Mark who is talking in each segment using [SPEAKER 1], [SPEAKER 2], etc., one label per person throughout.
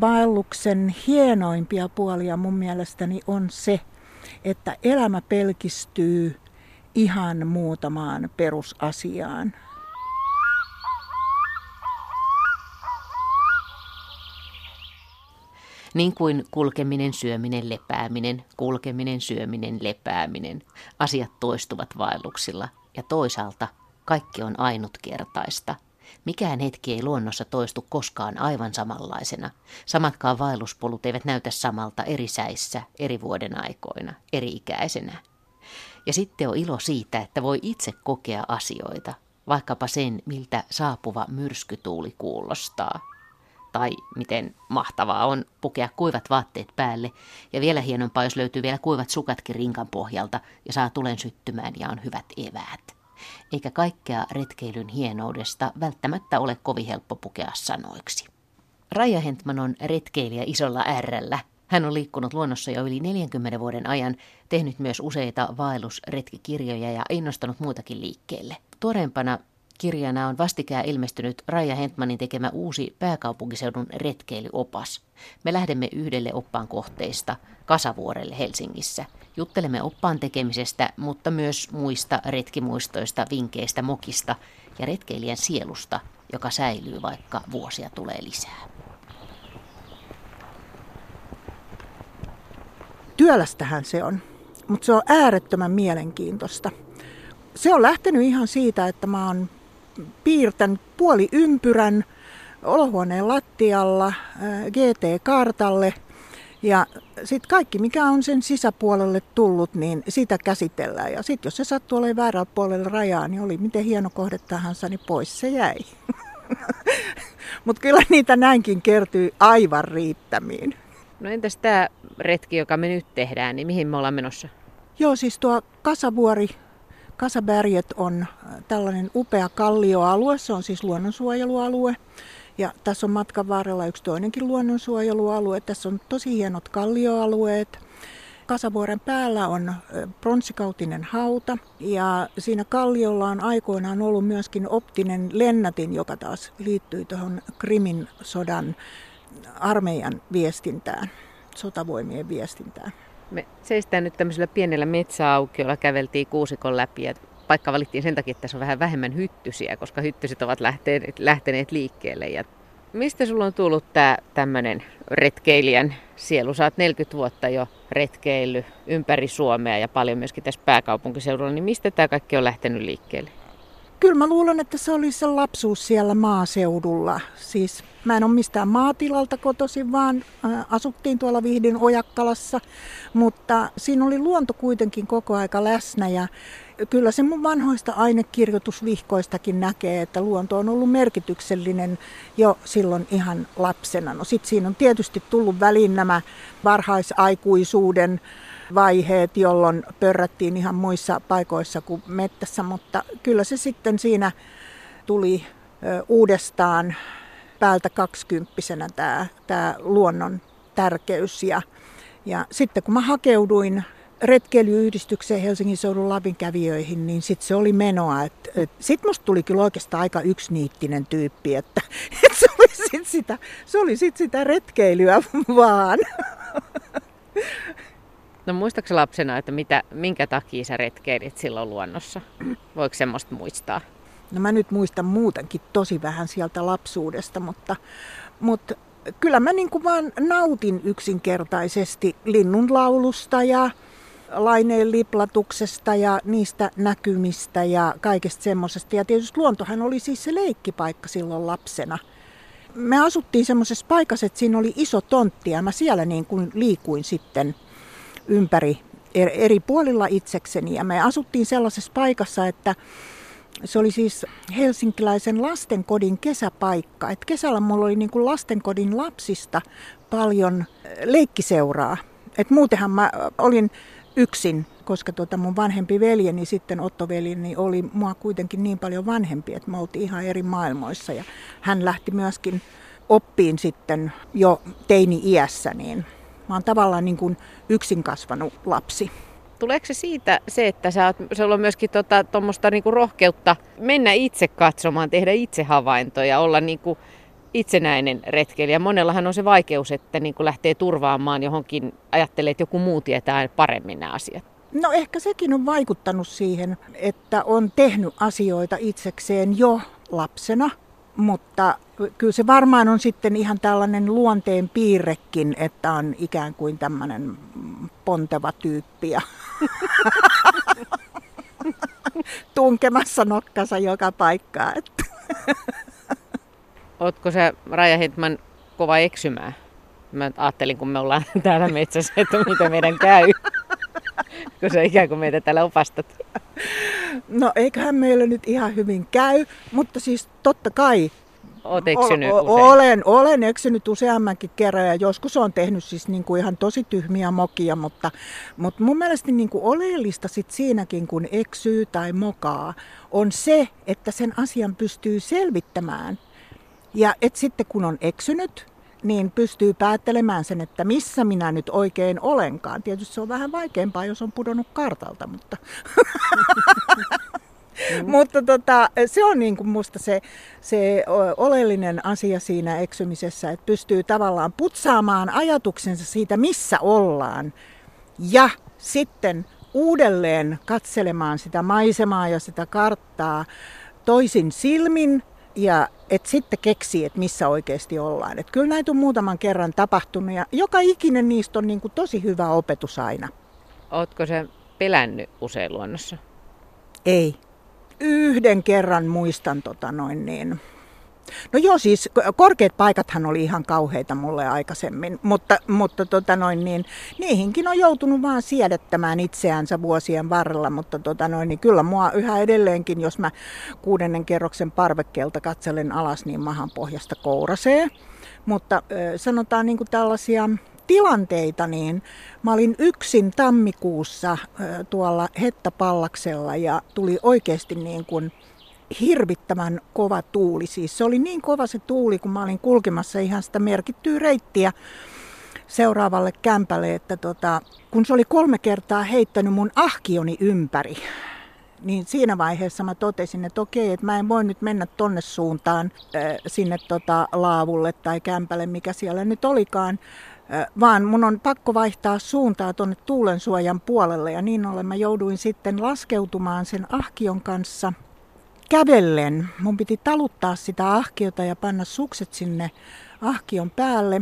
[SPEAKER 1] vaelluksen hienoimpia puolia mun mielestäni on se, että elämä pelkistyy ihan muutamaan perusasiaan.
[SPEAKER 2] Niin kuin kulkeminen, syöminen, lepääminen, kulkeminen, syöminen, lepääminen. Asiat toistuvat vaelluksilla ja toisaalta kaikki on ainutkertaista. Mikään hetki ei luonnossa toistu koskaan aivan samanlaisena. Samatkaan vaelluspolut eivät näytä samalta eri säissä, eri vuoden aikoina, eri ikäisenä. Ja sitten on ilo siitä, että voi itse kokea asioita, vaikkapa sen, miltä saapuva myrskytuuli kuulostaa. Tai miten mahtavaa on pukea kuivat vaatteet päälle, ja vielä hienompaa, jos löytyy vielä kuivat sukatkin rinkan pohjalta ja saa tulen syttymään ja on hyvät eväät. Eikä kaikkea retkeilyn hienoudesta välttämättä ole kovin helppo pukea sanoiksi. Raija Hentman on retkeilijä isolla ärrällä, hän on liikkunut luonnossa jo yli 40 vuoden ajan, tehnyt myös useita vaellusretkikirjoja ja innostanut muutakin liikkeelle. Tuoreempana kirjana on vastikään ilmestynyt Raija Hentmanin tekemä uusi pääkaupunkiseudun retkeilyopas. Me lähdemme yhdelle oppaan kohteista Kasavuorelle Helsingissä. Juttelemme oppaan tekemisestä, mutta myös muista retkimuistoista, vinkeistä, mokista ja retkeilijän sielusta, joka säilyy vaikka vuosia tulee lisää.
[SPEAKER 1] Työlästähän se on, mutta se on äärettömän mielenkiintoista. Se on lähtenyt ihan siitä, että mä oon piirtänyt puoli ympyrän olohuoneen lattialla GT-kartalle ja sitten kaikki, mikä on sen sisäpuolelle tullut, niin sitä käsitellään. Ja sitten jos se sattuu olemaan väärällä puolella rajaa, niin oli miten hieno kohde tahansa, niin pois se jäi. Mutta kyllä niitä näinkin kertyy aivan riittämiin.
[SPEAKER 2] No entäs tämä retki, joka me nyt tehdään, niin mihin me ollaan menossa?
[SPEAKER 1] Joo, siis tuo Kasavuori, Kasabärjet on äh, tällainen upea kallioalue, se on siis luonnonsuojelualue. Ja tässä on matkan varrella yksi toinenkin luonnonsuojelualue. Tässä on tosi hienot kallioalueet. Kasavuoren päällä on äh, pronssikautinen hauta ja siinä kalliolla on aikoinaan ollut myöskin optinen lennätin, joka taas liittyy tuohon Krimin sodan armeijan viestintään, sotavoimien viestintään.
[SPEAKER 2] Me seistään nyt tämmöisellä pienellä metsäaukiolla, käveltiin kuusikon läpi ja paikka valittiin sen takia, että tässä on vähän vähemmän hyttysiä, koska hyttyset ovat lähteneet, lähteneet liikkeelle. Ja mistä sulla on tullut tämä tämmöinen retkeilijän sielu? Sä oot 40 vuotta jo retkeillyt ympäri Suomea ja paljon myöskin tässä pääkaupunkiseudulla, niin mistä tämä kaikki on lähtenyt liikkeelle?
[SPEAKER 1] Kyllä mä luulen, että se oli se lapsuus siellä maaseudulla. Siis mä en ole mistään maatilalta kotoisin, vaan asuttiin tuolla Vihdin Ojakkalassa, mutta siinä oli luonto kuitenkin koko aika läsnä ja kyllä se mun vanhoista ainekirjoitusvihkoistakin näkee, että luonto on ollut merkityksellinen jo silloin ihan lapsena. No sit siinä on tietysti tullut väliin nämä varhaisaikuisuuden vaiheet, jolloin pörrättiin ihan muissa paikoissa kuin mettässä, mutta kyllä se sitten siinä tuli uudestaan päältä kaksikymppisenä tämä, tämä luonnon tärkeys. Ja, ja sitten kun mä hakeuduin retkeilyyhdistykseen Helsingin seudun Lapin kävijöihin, niin sitten se oli menoa. Sitten musta tuli kyllä oikeastaan aika yksiniittinen tyyppi, että, että se oli sitten sitä, se oli sit sitä retkeilyä vaan.
[SPEAKER 2] No muistaakseni lapsena, että mitä, minkä takia sä retkeilit silloin luonnossa? Voiko semmoista muistaa?
[SPEAKER 1] No mä nyt muistan muutenkin tosi vähän sieltä lapsuudesta, mutta, mutta kyllä mä niin kuin vaan nautin yksinkertaisesti linnun laulusta ja laineen liplatuksesta ja niistä näkymistä ja kaikesta semmoisesta. Ja tietysti luontohan oli siis se leikkipaikka silloin lapsena. Me asuttiin semmoisessa paikassa, että siinä oli iso tontti ja mä siellä niin kuin liikuin sitten ympäri eri puolilla itsekseni. Ja me asuttiin sellaisessa paikassa, että se oli siis helsinkiläisen lastenkodin kesäpaikka. Et kesällä mulla oli niin kuin lastenkodin lapsista paljon leikkiseuraa. Et muutenhan mä olin yksin, koska tota mun vanhempi veljeni, sitten Otto veljeni, oli mua kuitenkin niin paljon vanhempi, että me oltiin ihan eri maailmoissa. Ja hän lähti myöskin oppiin sitten jo teini-iässä, niin Mä oon tavallaan niin kuin yksin kasvanut lapsi.
[SPEAKER 2] Tuleeko se siitä se, että sä oot, sulla on myöskin tuommoista tota, niinku rohkeutta mennä itse katsomaan, tehdä itse havaintoja, olla niinku itsenäinen retkeilijä. Monellahan on se vaikeus, että niin kuin lähtee turvaamaan johonkin, ajattelee, että joku muu tietää paremmin nämä asiat.
[SPEAKER 1] No ehkä sekin on vaikuttanut siihen, että on tehnyt asioita itsekseen jo lapsena, mutta kyllä se varmaan on sitten ihan tällainen luonteen piirrekin, että on ikään kuin tämmöinen ponteva tyyppi ja tunkemassa nokkansa joka paikkaa.
[SPEAKER 2] Ootko sä Raja Hetman kova eksymään? Mä ajattelin, kun me ollaan täällä metsässä, että mitä meidän käy. kun sä ikään kuin meitä täällä opastat.
[SPEAKER 1] No eiköhän meillä nyt ihan hyvin käy, mutta siis totta kai
[SPEAKER 2] Olet eksynyt o-
[SPEAKER 1] usein? Olen, olen eksynyt useammankin kerran ja joskus on tehnyt siis niin kuin ihan tosi tyhmiä mokia, mutta, mutta mun mielestä niin kuin oleellista sit siinäkin, kun eksyy tai mokaa, on se, että sen asian pystyy selvittämään. Ja että sitten kun on eksynyt, niin pystyy päättelemään sen, että missä minä nyt oikein olenkaan. Tietysti se on vähän vaikeampaa, jos on pudonnut kartalta, mutta... Mm. Mutta tota, se on niin kuin musta se, se oleellinen asia siinä eksymisessä, että pystyy tavallaan putsaamaan ajatuksensa siitä, missä ollaan. Ja sitten uudelleen katselemaan sitä maisemaa ja sitä karttaa toisin silmin ja et sitten keksii, että missä oikeasti ollaan. Et kyllä näitä on muutaman kerran tapahtunut ja joka ikinen niistä on niin kuin tosi hyvä opetus aina.
[SPEAKER 2] Ootko se pelännyt usein luonnossa?
[SPEAKER 1] Ei yhden kerran muistan tota noin niin. No joo, siis korkeat paikathan oli ihan kauheita mulle aikaisemmin, mutta, mutta tota noin niin, niihinkin on joutunut vaan siedettämään itseänsä vuosien varrella, mutta tota noin, niin kyllä mua yhä edelleenkin, jos mä kuudennen kerroksen parvekkeelta katselen alas, niin mahan pohjasta kourasee. Mutta sanotaan niin kuin tällaisia tilanteita, niin mä olin yksin tammikuussa tuolla Hettapallaksella ja tuli oikeasti niin kuin hirvittävän kova tuuli. Siis se oli niin kova se tuuli, kun mä olin kulkemassa ihan sitä merkittyä reittiä seuraavalle kämpälle, että tota, kun se oli kolme kertaa heittänyt mun ahkioni ympäri, niin siinä vaiheessa mä totesin, että okei, että mä en voi nyt mennä tonne suuntaan sinne tota laavulle tai kämpälle, mikä siellä nyt olikaan, vaan mun on pakko vaihtaa suuntaa tuonne tuulensuojan puolelle ja niin ollen mä jouduin sitten laskeutumaan sen ahkion kanssa kävellen. Mun piti taluttaa sitä ahkiota ja panna sukset sinne ahkion päälle.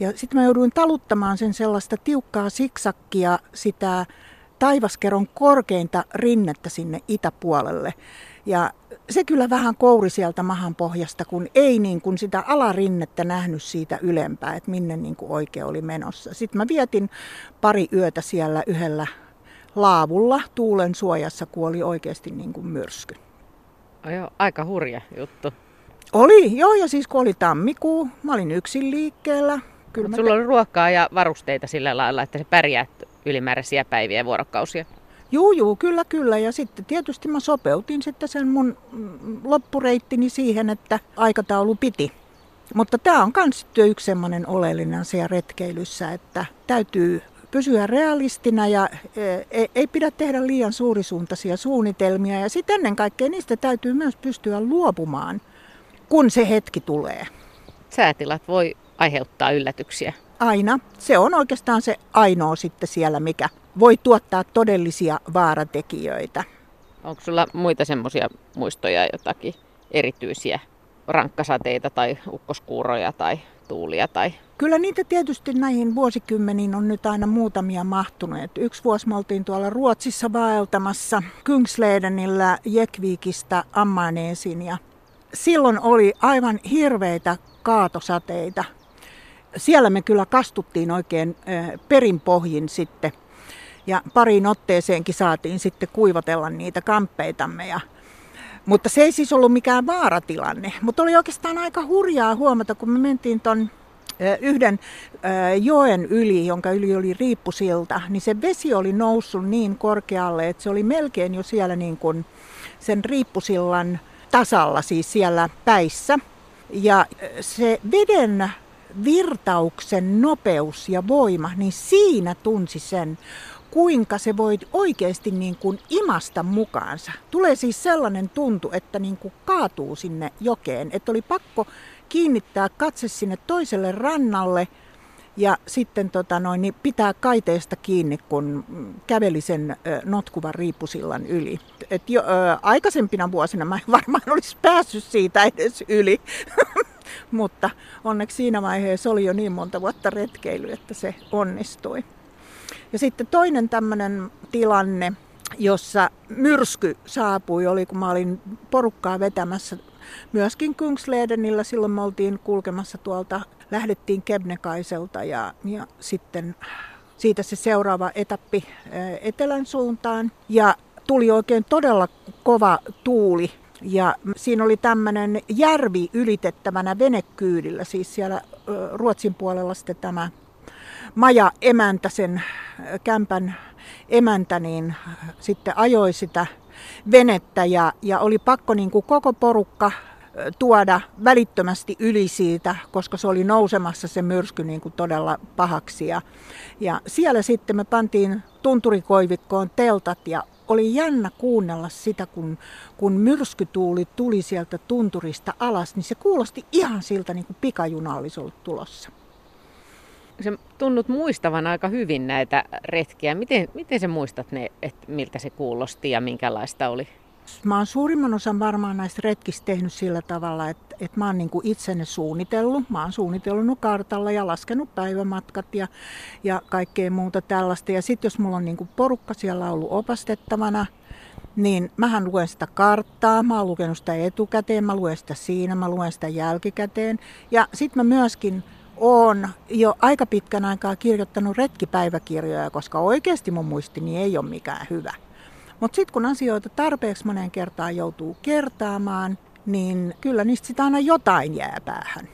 [SPEAKER 1] Ja sitten mä jouduin taluttamaan sen sellaista tiukkaa siksakkia sitä taivaskeron korkeinta rinnettä sinne itäpuolelle. Ja se kyllä vähän kouri sieltä mahan pohjasta, kun ei niin kuin sitä alarinnettä nähnyt siitä ylempää, että minne niin kuin oikein oli menossa. Sitten mä vietin pari yötä siellä yhdellä laavulla tuulen suojassa, kun oli oikeasti niin kuin myrsky.
[SPEAKER 2] Joo, aika hurja juttu.
[SPEAKER 1] Oli, joo, ja siis kun oli tammikuu, mä olin yksin liikkeellä.
[SPEAKER 2] Kyllä Mutta sulla te... oli ruokaa ja varusteita sillä lailla, että se pärjäät ylimääräisiä päiviä ja vuorokausia.
[SPEAKER 1] Juu, juu, kyllä, kyllä. Ja sitten tietysti mä sopeutin sitten sen mun mm, loppureittini siihen, että aikataulu piti. Mutta tämä on myös yksi sellainen oleellinen asia retkeilyssä, että täytyy pysyä realistina ja e, ei pidä tehdä liian suurisuuntaisia suunnitelmia. Ja sitten ennen kaikkea niistä täytyy myös pystyä luopumaan, kun se hetki tulee.
[SPEAKER 2] Säätilat voi aiheuttaa yllätyksiä.
[SPEAKER 1] Aina. Se on oikeastaan se ainoa sitten siellä, mikä voi tuottaa todellisia vaaratekijöitä.
[SPEAKER 2] Onko sulla muita semmoisia muistoja, jotakin erityisiä rankkasateita tai ukkoskuuroja tai tuulia? Tai...
[SPEAKER 1] Kyllä niitä tietysti näihin vuosikymmeniin on nyt aina muutamia mahtunut. yksi vuosi me oltiin tuolla Ruotsissa vaeltamassa Kungsledenillä Jekviikistä Ammaneesin ja silloin oli aivan hirveitä kaatosateita. Siellä me kyllä kastuttiin oikein perinpohjin sitten ja pariin otteeseenkin saatiin sitten kuivatella niitä kamppeitamme. Ja, mutta se ei siis ollut mikään vaaratilanne. Mutta oli oikeastaan aika hurjaa huomata, kun me mentiin ton yhden joen yli, jonka yli oli riippusilta, niin se vesi oli noussut niin korkealle, että se oli melkein jo siellä niin kuin sen riippusillan tasalla, siis siellä päissä. Ja se veden virtauksen nopeus ja voima, niin siinä tunsi sen, kuinka se voi oikeasti niin kuin imasta mukaansa. Tulee siis sellainen tuntu, että niin kuin kaatuu sinne jokeen, että oli pakko kiinnittää katse sinne toiselle rannalle ja sitten tota noin, niin pitää kaiteesta kiinni, kun käveli sen notkuvan riipusillan yli. Et jo, ö, aikaisempina vuosina mä en varmaan olisi päässyt siitä edes yli, mutta onneksi siinä vaiheessa oli jo niin monta vuotta retkeily, että se onnistui. Ja sitten toinen tämmöinen tilanne, jossa myrsky saapui, oli kun mä olin porukkaa vetämässä myöskin Kungsledenillä. Silloin me oltiin kulkemassa tuolta, lähdettiin Kebnekaiselta ja, ja sitten siitä se seuraava etappi etelän suuntaan. Ja tuli oikein todella kova tuuli ja siinä oli tämmöinen järvi ylitettävänä venekyydillä, siis siellä Ruotsin puolella sitten tämä maja emäntä, sen kämpän emäntä, niin sitten ajoi sitä venettä ja, ja oli pakko niin kuin koko porukka tuoda välittömästi yli siitä, koska se oli nousemassa se myrsky niin kuin todella pahaksi. Ja, ja siellä sitten me pantiin tunturikoivikkoon teltat ja oli jännä kuunnella sitä, kun, kun myrskytuuli tuli sieltä tunturista alas, niin se kuulosti ihan siltä niin kuin pikajuna olisi ollut tulossa.
[SPEAKER 3] Se tunnut muistavan aika hyvin näitä retkiä. Miten, miten sä muistat ne, että miltä se kuulosti ja minkälaista oli?
[SPEAKER 1] Mä oon suurimman osan varmaan näistä retkistä tehnyt sillä tavalla, että, että mä oon niin kuin itsenne suunnitellut. Mä oon suunnitellut kartalla ja laskenut päivämatkat ja, ja kaikkea muuta tällaista. Ja sitten jos mulla on niin kuin porukka siellä ollut opastettavana, niin mähän luen sitä karttaa, mä oon lukenut sitä etukäteen, mä luen sitä siinä, mä luen sitä jälkikäteen. Ja sitten mä myöskin oon jo aika pitkän aikaa kirjoittanut retkipäiväkirjoja, koska oikeasti mun muistini ei ole mikään hyvä. Mutta sitten kun asioita tarpeeksi monen kertaan joutuu kertaamaan, niin kyllä niistä sitä aina jotain jää päähän.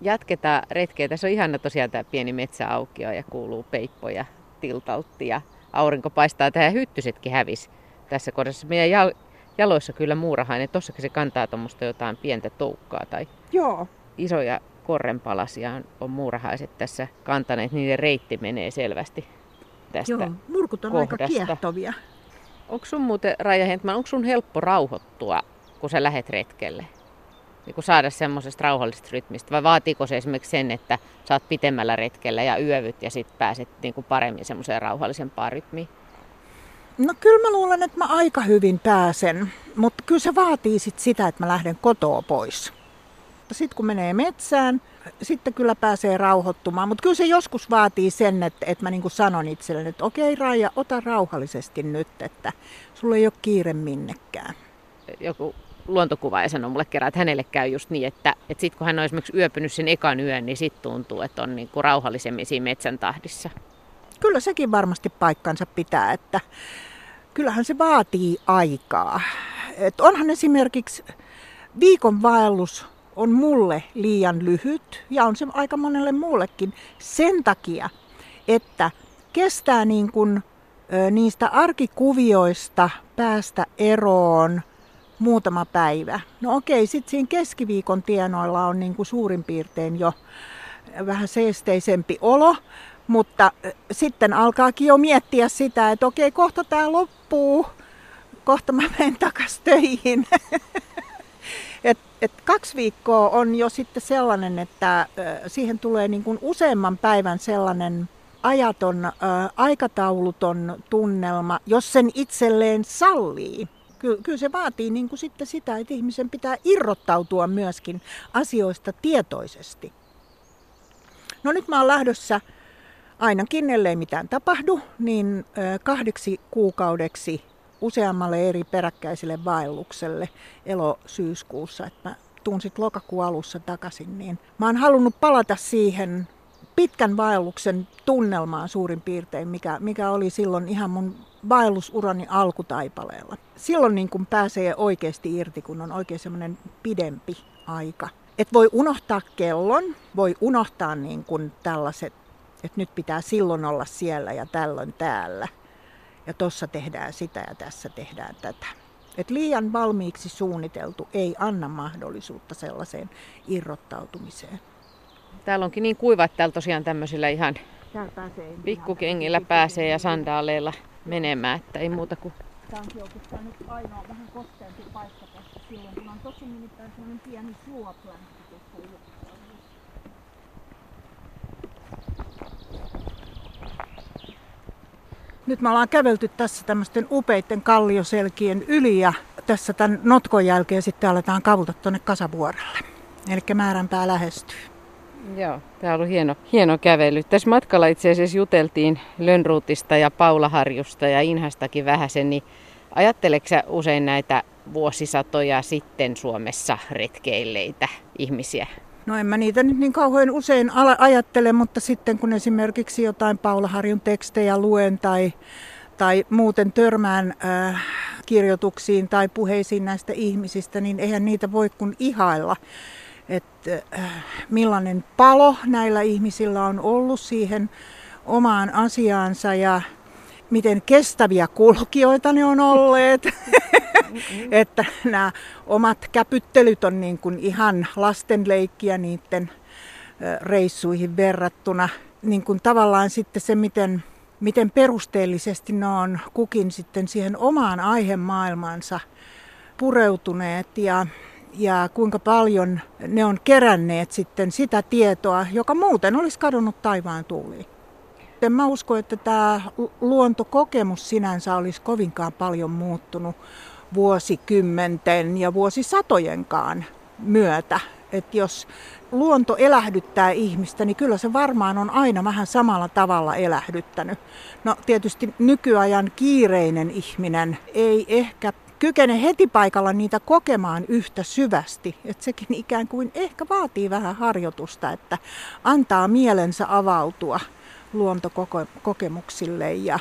[SPEAKER 3] Jatketaan retkeä. Tässä on ihana tosiaan tämä pieni metsäaukio ja kuuluu peippoja, tiltautti ja aurinko paistaa tähän hyttysetkin hävis tässä kohdassa. Meidän jaloissa kyllä muurahainen. Tossakin se kantaa tuommoista jotain pientä toukkaa tai
[SPEAKER 1] Joo.
[SPEAKER 3] isoja korrenpalasia on, on muurahaiset tässä kantaneet. Niiden reitti menee selvästi tästä
[SPEAKER 1] Joo, murkut on
[SPEAKER 3] kohdasta.
[SPEAKER 1] aika kiehtovia.
[SPEAKER 3] Onko sun muuten, Raija Hentman, onko sun helppo rauhoittua, kun sä lähet retkelle? Niin kun saada semmoisesta rauhallisesta rytmistä? Vai vaatiiko se esimerkiksi sen, että oot pitemmällä retkellä ja yövyt ja sitten pääset niin kuin paremmin semmoiseen rauhallisempaan rytmiin?
[SPEAKER 1] No kyllä mä luulen, että mä aika hyvin pääsen, mutta kyllä se vaatii sit sitä, että mä lähden kotoa pois. Sitten kun menee metsään, sitten kyllä pääsee rauhoittumaan. Mutta kyllä se joskus vaatii sen, että, että mä niin sanon itselleni, että okei Raija, ota rauhallisesti nyt, että sulla ei ole kiire minnekään.
[SPEAKER 3] Joku luontokuva ja sanoi mulle kerran, että hänelle käy just niin, että, että sitten kun hän on esimerkiksi yöpynyt sen ekan yön, niin sitten tuntuu, että on niin kuin rauhallisemmin siinä metsän tahdissa.
[SPEAKER 1] Kyllä sekin varmasti paikkansa pitää, että kyllähän se vaatii aikaa. Et onhan esimerkiksi viikon vaellus on mulle liian lyhyt ja on se aika monelle muullekin sen takia, että kestää niin kuin, niistä arkikuvioista päästä eroon muutama päivä. No okei, sitten siinä keskiviikon tienoilla on niin kuin suurin piirtein jo vähän seesteisempi olo, mutta sitten alkaakin jo miettiä sitä, että okei, kohta tämä loppuu, kohta mä menen takaisin töihin. Et, et kaksi viikkoa on jo sitten sellainen, että siihen tulee niin kuin useamman päivän sellainen ajaton, aikatauluton tunnelma, jos sen itselleen sallii. Ky- kyllä se vaatii niin kuin sitten sitä, että ihmisen pitää irrottautua myöskin asioista tietoisesti. No nyt mä oon lähdössä ainakin, ellei mitään tapahdu, niin kahdeksi kuukaudeksi useammalle eri peräkkäiselle vaellukselle elo-syyskuussa, että mä tuun sitten lokakuun alussa takaisin, niin mä oon halunnut palata siihen pitkän vaelluksen tunnelmaan suurin piirtein, mikä, mikä oli silloin ihan mun vaellusurani alkutaipaleella. Silloin niin kun pääsee oikeasti irti, kun on oikein semmoinen pidempi aika. Et voi unohtaa kellon, voi unohtaa niin kun tällaiset, että nyt pitää silloin olla siellä ja tällöin täällä ja tuossa tehdään sitä ja tässä tehdään tätä. Et liian valmiiksi suunniteltu ei anna mahdollisuutta sellaiseen irrottautumiseen.
[SPEAKER 3] Täällä onkin niin kuiva, että täällä tosiaan tämmöisillä ihan pikkukengillä pääsee ja sandaaleilla menemään, että ei muuta kuin
[SPEAKER 1] Tämä onkin oikeastaan nyt ainoa vähän kosteampi paikka tässä silloin, kun on tosi nimittäin sellainen pieni suopläntti tuossa Nyt me ollaan kävelty tässä tämmöisten upeiden kallioselkien yli ja tässä tämän notkon jälkeen sitten aletaan kavuta tuonne Kasavuorelle. Eli määränpää lähestyy.
[SPEAKER 3] Joo, tämä on ollut hieno, hieno kävely. Tässä matkalla itse asiassa juteltiin Lönnruutista ja Paulaharjusta ja Inhastakin vähäsen, niin ajatteleksä usein näitä vuosisatoja sitten Suomessa retkeilleitä ihmisiä?
[SPEAKER 1] No en mä niitä nyt niin kauhean usein ajattele, mutta sitten kun esimerkiksi jotain Paulaharjun tekstejä luen tai, tai muuten törmään äh, kirjoituksiin tai puheisiin näistä ihmisistä, niin eihän niitä voi kuin ihailla. Että äh, millainen palo näillä ihmisillä on ollut siihen omaan asiaansa ja miten kestäviä kulkijoita ne on olleet. Mm-hmm. että nämä omat käpyttelyt on niin kuin ihan lastenleikkiä niiden reissuihin verrattuna. Niin kuin tavallaan sitten se, miten, miten perusteellisesti ne on kukin sitten siihen omaan aihemaailmansa pureutuneet ja ja kuinka paljon ne on keränneet sitten sitä tietoa, joka muuten olisi kadonnut taivaan tuuliin. En mä usko, että tämä luontokokemus sinänsä olisi kovinkaan paljon muuttunut vuosikymmenten ja vuosisatojenkaan myötä. Että jos luonto elähdyttää ihmistä, niin kyllä se varmaan on aina vähän samalla tavalla elähdyttänyt. No tietysti nykyajan kiireinen ihminen ei ehkä kykene heti paikalla niitä kokemaan yhtä syvästi. Että sekin ikään kuin ehkä vaatii vähän harjoitusta, että antaa mielensä avautua luontokokemuksille ja,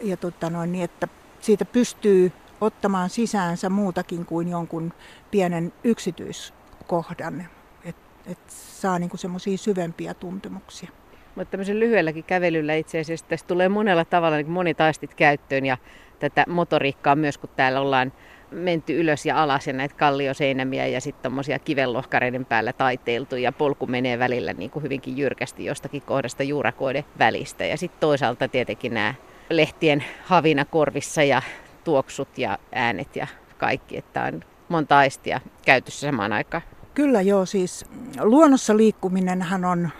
[SPEAKER 1] ja tota noin, niin, että siitä pystyy ottamaan sisäänsä muutakin kuin jonkun pienen yksityiskohdan, että et saa niinku semmoisia syvempiä tuntemuksia.
[SPEAKER 3] Mutta tämmöisen lyhyelläkin kävelyllä itse asiassa tässä tulee monella tavalla niin monitaistit käyttöön ja tätä motoriikkaa myös, kun täällä ollaan menty ylös ja alas ja näitä kallioseinämiä ja sitten tuommoisia kivenlohkareiden päällä taiteiltu ja polku menee välillä niin kuin hyvinkin jyrkästi jostakin kohdasta juurakoiden välistä. Ja sitten toisaalta tietenkin nämä lehtien havina korvissa ja tuoksut ja äänet ja kaikki, että on monta aistia käytössä samaan aikaan.
[SPEAKER 1] Kyllä joo, siis luonnossa liikkuminenhan on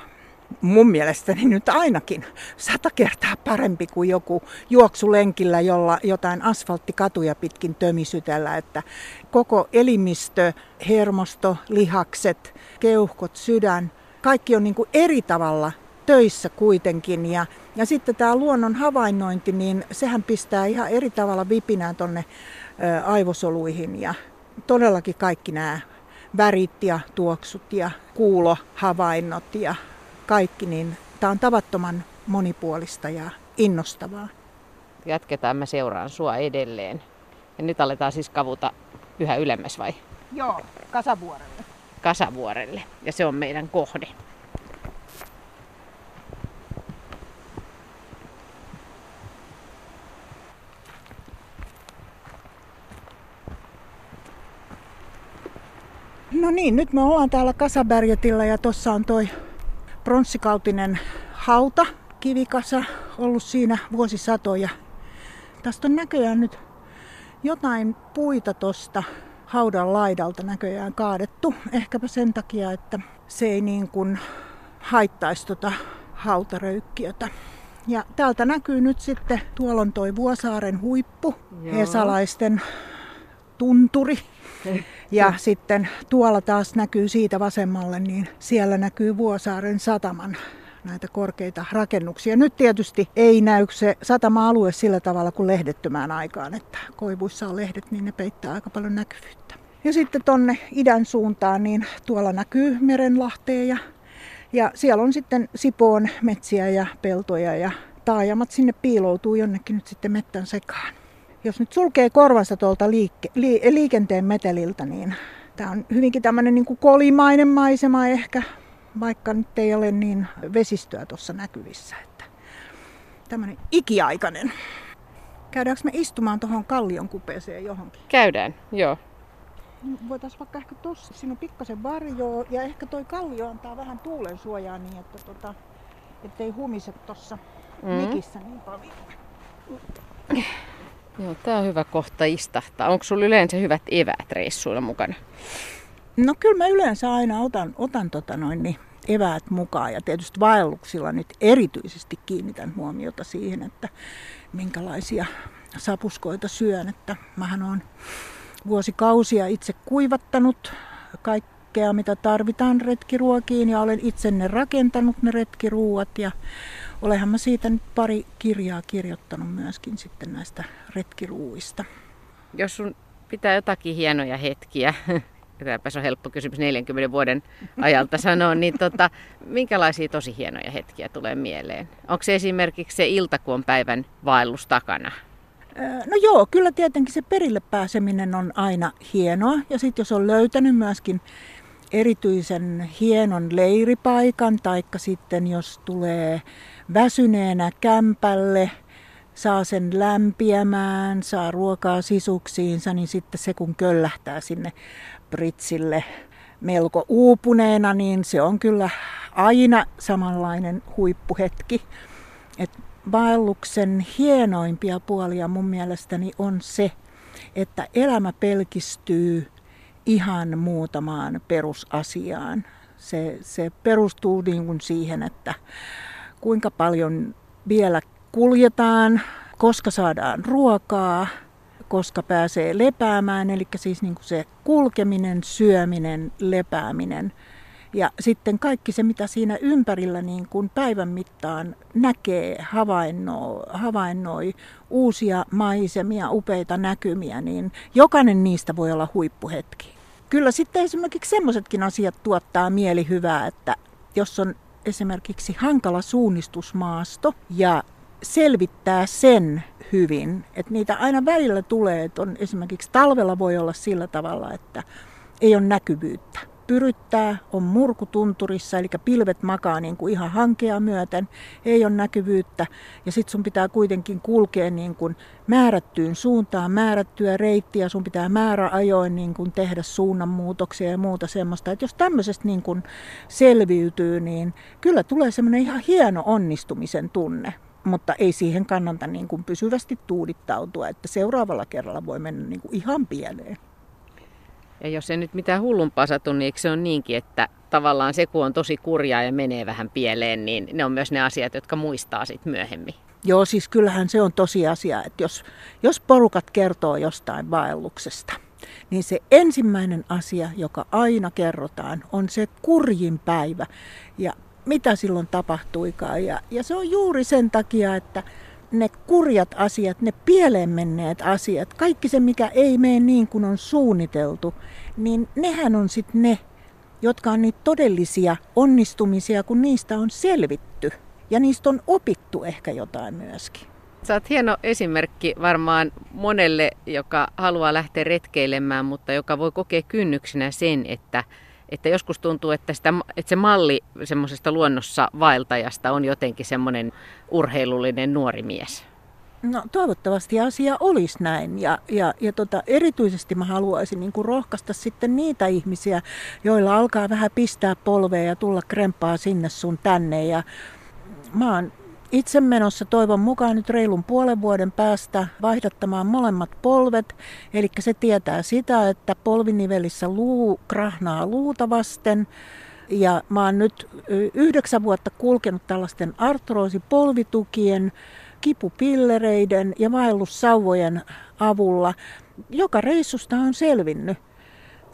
[SPEAKER 1] mun mielestäni nyt ainakin sata kertaa parempi kuin joku juoksulenkillä, jolla jotain asfalttikatuja pitkin tömisytellä. Että koko elimistö, hermosto, lihakset, keuhkot, sydän, kaikki on niin kuin eri tavalla töissä kuitenkin. Ja, ja sitten tämä luonnon havainnointi, niin sehän pistää ihan eri tavalla vipinää tonne aivosoluihin. Ja todellakin kaikki nämä värit ja tuoksut ja kuulohavainnot ja kaikki, niin tämä on tavattoman monipuolista ja innostavaa.
[SPEAKER 3] Jatketaan, mä seuraan sua edelleen. Ja nyt aletaan siis kavuta yhä ylemmäs vai?
[SPEAKER 1] Joo, Kasavuorelle.
[SPEAKER 3] Kasavuorelle. Ja se on meidän kohde.
[SPEAKER 1] No niin, nyt me ollaan täällä Kasabergetillä ja tuossa on toi pronssikautinen hauta, kivikasa, ollut siinä vuosisatoja. Tästä on näköjään nyt jotain puita tosta haudan laidalta näköjään kaadettu. Ehkäpä sen takia, että se ei niin kuin haittaisi tota hautaröykkiötä. Ja täältä näkyy nyt sitten, tuolla on toi Vuosaaren huippu, Joo. hesalaisten tunturi. Ja sitten tuolla taas näkyy siitä vasemmalle, niin siellä näkyy Vuosaaren sataman näitä korkeita rakennuksia. Nyt tietysti ei näy se satama-alue sillä tavalla kuin lehdettömään aikaan, että koivuissa on lehdet, niin ne peittää aika paljon näkyvyyttä. Ja sitten tonne idän suuntaan, niin tuolla näkyy Merenlahteen ja, ja siellä on sitten Sipoon metsiä ja peltoja ja taajamat sinne piiloutuu jonnekin nyt sitten mettän sekaan jos nyt sulkee korvansa tuolta liike, li, liikenteen meteliltä, niin tämä on hyvinkin tämmöinen niin kolimainen maisema ehkä, vaikka nyt ei ole niin vesistöä tuossa näkyvissä. Että tämmöinen ikiaikainen. Käydäänkö me istumaan tuohon kallion kupeeseen johonkin?
[SPEAKER 3] Käydään, joo.
[SPEAKER 1] Voitaisiin vaikka ehkä tuossa, siinä on pikkasen varjoa ja ehkä toi kallio antaa vähän tuulen suojaa niin, että tota, ettei humise tuossa mm. mikissä niin paljon.
[SPEAKER 3] Joo, tämä on hyvä kohta istahtaa. Onko sinulla yleensä hyvät eväät reissuilla mukana?
[SPEAKER 1] No kyllä mä yleensä aina otan, otan tota noin, niin eväät mukaan ja tietysti vaelluksilla nyt erityisesti kiinnitän huomiota siihen, että minkälaisia sapuskoita syön. Että mähän on vuosikausia itse kuivattanut kaikkea, mitä tarvitaan retkiruokiin ja olen itse ne rakentanut ne retkiruuat ja olenhan mä siitä nyt pari kirjaa kirjoittanut myöskin sitten näistä retkiruuista.
[SPEAKER 3] Jos sun pitää jotakin hienoja hetkiä, tämäpäs on helppo kysymys 40 vuoden ajalta sanoa, niin tota, minkälaisia tosi hienoja hetkiä tulee mieleen? Onko se esimerkiksi se ilta, kun on päivän vaellus takana?
[SPEAKER 1] No joo, kyllä tietenkin se perille pääseminen on aina hienoa. Ja sitten jos on löytänyt myöskin erityisen hienon leiripaikan, taikka sitten jos tulee väsyneenä kämpälle, saa sen lämpiämään, saa ruokaa sisuksiinsa, niin sitten se kun köllähtää sinne Britsille melko uupuneena, niin se on kyllä aina samanlainen huippuhetki. Et vaelluksen hienoimpia puolia mun mielestäni on se, että elämä pelkistyy ihan muutamaan perusasiaan. Se, se perustuu niin kuin siihen, että kuinka paljon vielä kuljetaan, koska saadaan ruokaa, koska pääsee lepäämään, eli siis niin kuin se kulkeminen, syöminen, lepääminen. Ja sitten kaikki se, mitä siinä ympärillä niin kuin päivän mittaan näkee, havainnoi, havainnoi uusia maisemia, upeita näkymiä, niin jokainen niistä voi olla huippuhetki. Kyllä sitten esimerkiksi semmoisetkin asiat tuottaa mielihyvää, että jos on esimerkiksi hankala suunnistusmaasto ja selvittää sen hyvin, että niitä aina välillä tulee, että on esimerkiksi talvella voi olla sillä tavalla, että ei ole näkyvyyttä pyryttää, on murkutunturissa, eli pilvet makaa niin kuin ihan hankea myöten, ei ole näkyvyyttä. Ja sitten sun pitää kuitenkin kulkea niin kuin määrättyyn suuntaan, määrättyä reittiä, sun pitää määräajoin niin kuin tehdä suunnanmuutoksia ja muuta semmoista. Että jos tämmöisestä niin kuin selviytyy, niin kyllä tulee semmoinen ihan hieno onnistumisen tunne mutta ei siihen kannata niin kuin pysyvästi tuudittautua, että seuraavalla kerralla voi mennä niin kuin ihan pieleen.
[SPEAKER 3] Ja jos ei nyt mitään hullumpaa satu, niin eikö se on niinkin, että tavallaan se kun on tosi kurjaa ja menee vähän pieleen, niin ne on myös ne asiat, jotka muistaa sitten myöhemmin.
[SPEAKER 1] Joo, siis kyllähän se on tosiasia, että jos, jos porukat kertoo jostain vaelluksesta, niin se ensimmäinen asia, joka aina kerrotaan, on se kurjin päivä ja mitä silloin tapahtuikaan. Ja, ja se on juuri sen takia, että ne kurjat asiat, ne pieleen menneet asiat, kaikki se mikä ei mene niin kuin on suunniteltu, niin nehän on sitten ne, jotka on niitä todellisia onnistumisia, kun niistä on selvitty. Ja niistä on opittu ehkä jotain myöskin.
[SPEAKER 3] Sä oot hieno esimerkki varmaan monelle, joka haluaa lähteä retkeilemään, mutta joka voi kokea kynnyksenä sen, että että joskus tuntuu, että, sitä, että se malli semmoisesta luonnossa vaeltajasta on jotenkin semmoinen urheilullinen nuori mies.
[SPEAKER 1] No toivottavasti asia olisi näin ja, ja, ja tota, erityisesti mä haluaisin niin kuin rohkaista sitten niitä ihmisiä, joilla alkaa vähän pistää polvea ja tulla krempaa sinne sun tänne ja mä oon itse menossa toivon mukaan nyt reilun puolen vuoden päästä vaihdattamaan molemmat polvet. Eli se tietää sitä, että polvinivelissä luu krahnaa luuta vasten. Ja mä oon nyt yhdeksän vuotta kulkenut tällaisten artroosipolvitukien, kipupillereiden ja vaellussauvojen avulla. Joka reissusta on selvinnyt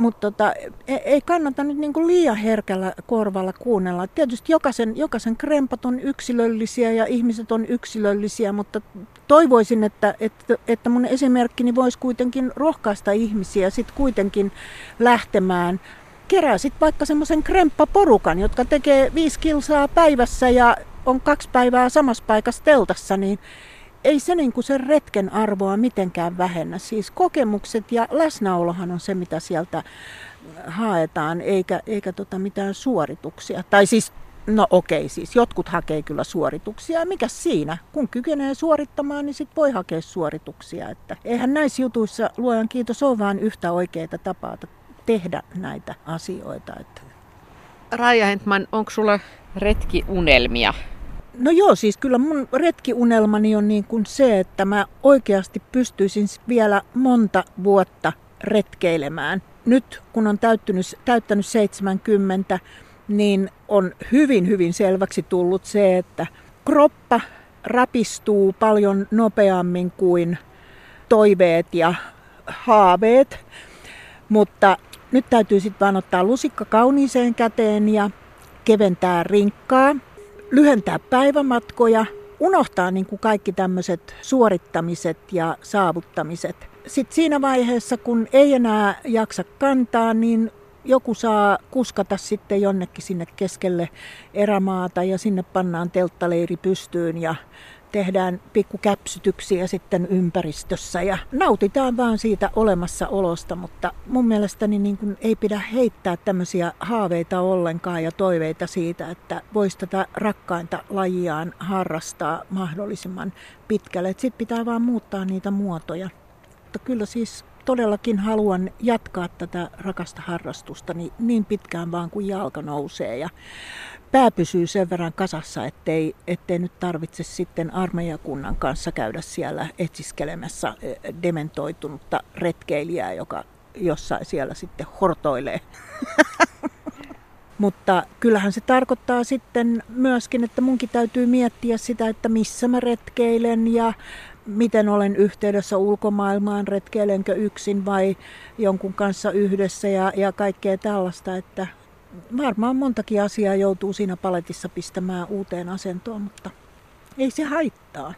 [SPEAKER 1] mutta tota, e, ei kannata nyt niin kuin liian herkällä korvalla kuunnella. Tietysti jokaisen, jokaisen krempat on yksilöllisiä ja ihmiset on yksilöllisiä, mutta toivoisin, että, että, että mun esimerkkini voisi kuitenkin rohkaista ihmisiä sitten kuitenkin lähtemään. Kerää sitten vaikka semmoisen kremppaporukan, jotka tekee viisi kilsaa päivässä ja on kaksi päivää samassa paikassa teltassa, niin ei se niin kuin sen retken arvoa mitenkään vähennä. Siis kokemukset ja läsnäolohan on se, mitä sieltä haetaan, eikä, eikä tota mitään suorituksia. Tai siis, no okei, siis jotkut hakee kyllä suorituksia. Mikä siinä? Kun kykenee suorittamaan, niin sitten voi hakea suorituksia. Että eihän näissä jutuissa, luojan kiitos, ole vain yhtä oikeaa tapaa tehdä näitä asioita. Että.
[SPEAKER 3] Raija Hentman, onko sulla retkiunelmia
[SPEAKER 1] No joo, siis kyllä mun retkiunelmani on niin kuin se, että mä oikeasti pystyisin vielä monta vuotta retkeilemään. Nyt kun on täyttänyt, täyttänyt 70, niin on hyvin hyvin selväksi tullut se, että kroppa rapistuu paljon nopeammin kuin toiveet ja haaveet. Mutta nyt täytyy sitten vaan ottaa lusikka kauniiseen käteen ja keventää rinkkaa, lyhentää päivämatkoja, unohtaa niin kuin kaikki tämmöiset suorittamiset ja saavuttamiset. Sitten siinä vaiheessa, kun ei enää jaksa kantaa, niin joku saa kuskata sitten jonnekin sinne keskelle erämaata ja sinne pannaan telttaleiri pystyyn ja tehdään pikkukäpsytyksiä sitten ympäristössä ja nautitaan vaan siitä olemassaolosta, mutta mun mielestäni niin kuin ei pidä heittää tämmöisiä haaveita ollenkaan ja toiveita siitä, että voisi tätä rakkainta lajiaan harrastaa mahdollisimman pitkälle. Sitten pitää vaan muuttaa niitä muotoja. Mutta kyllä siis todellakin haluan jatkaa tätä rakasta harrastusta niin, niin pitkään vaan kuin jalka nousee. Ja pää pysyy sen verran kasassa, ettei, ettei nyt tarvitse sitten armeijakunnan kanssa käydä siellä etsiskelemässä eh, dementoitunutta retkeilijää, joka jossain siellä sitten hortoilee. Mutta kyllähän se tarkoittaa sitten myöskin, että munkin täytyy miettiä sitä, että missä mä retkeilen ja miten olen yhteydessä ulkomaailmaan, retkeilenkö yksin vai jonkun kanssa yhdessä ja, ja kaikkea tällaista, että varmaan montakin asiaa joutuu siinä paletissa pistämään uuteen asentoon, mutta ei se haittaa.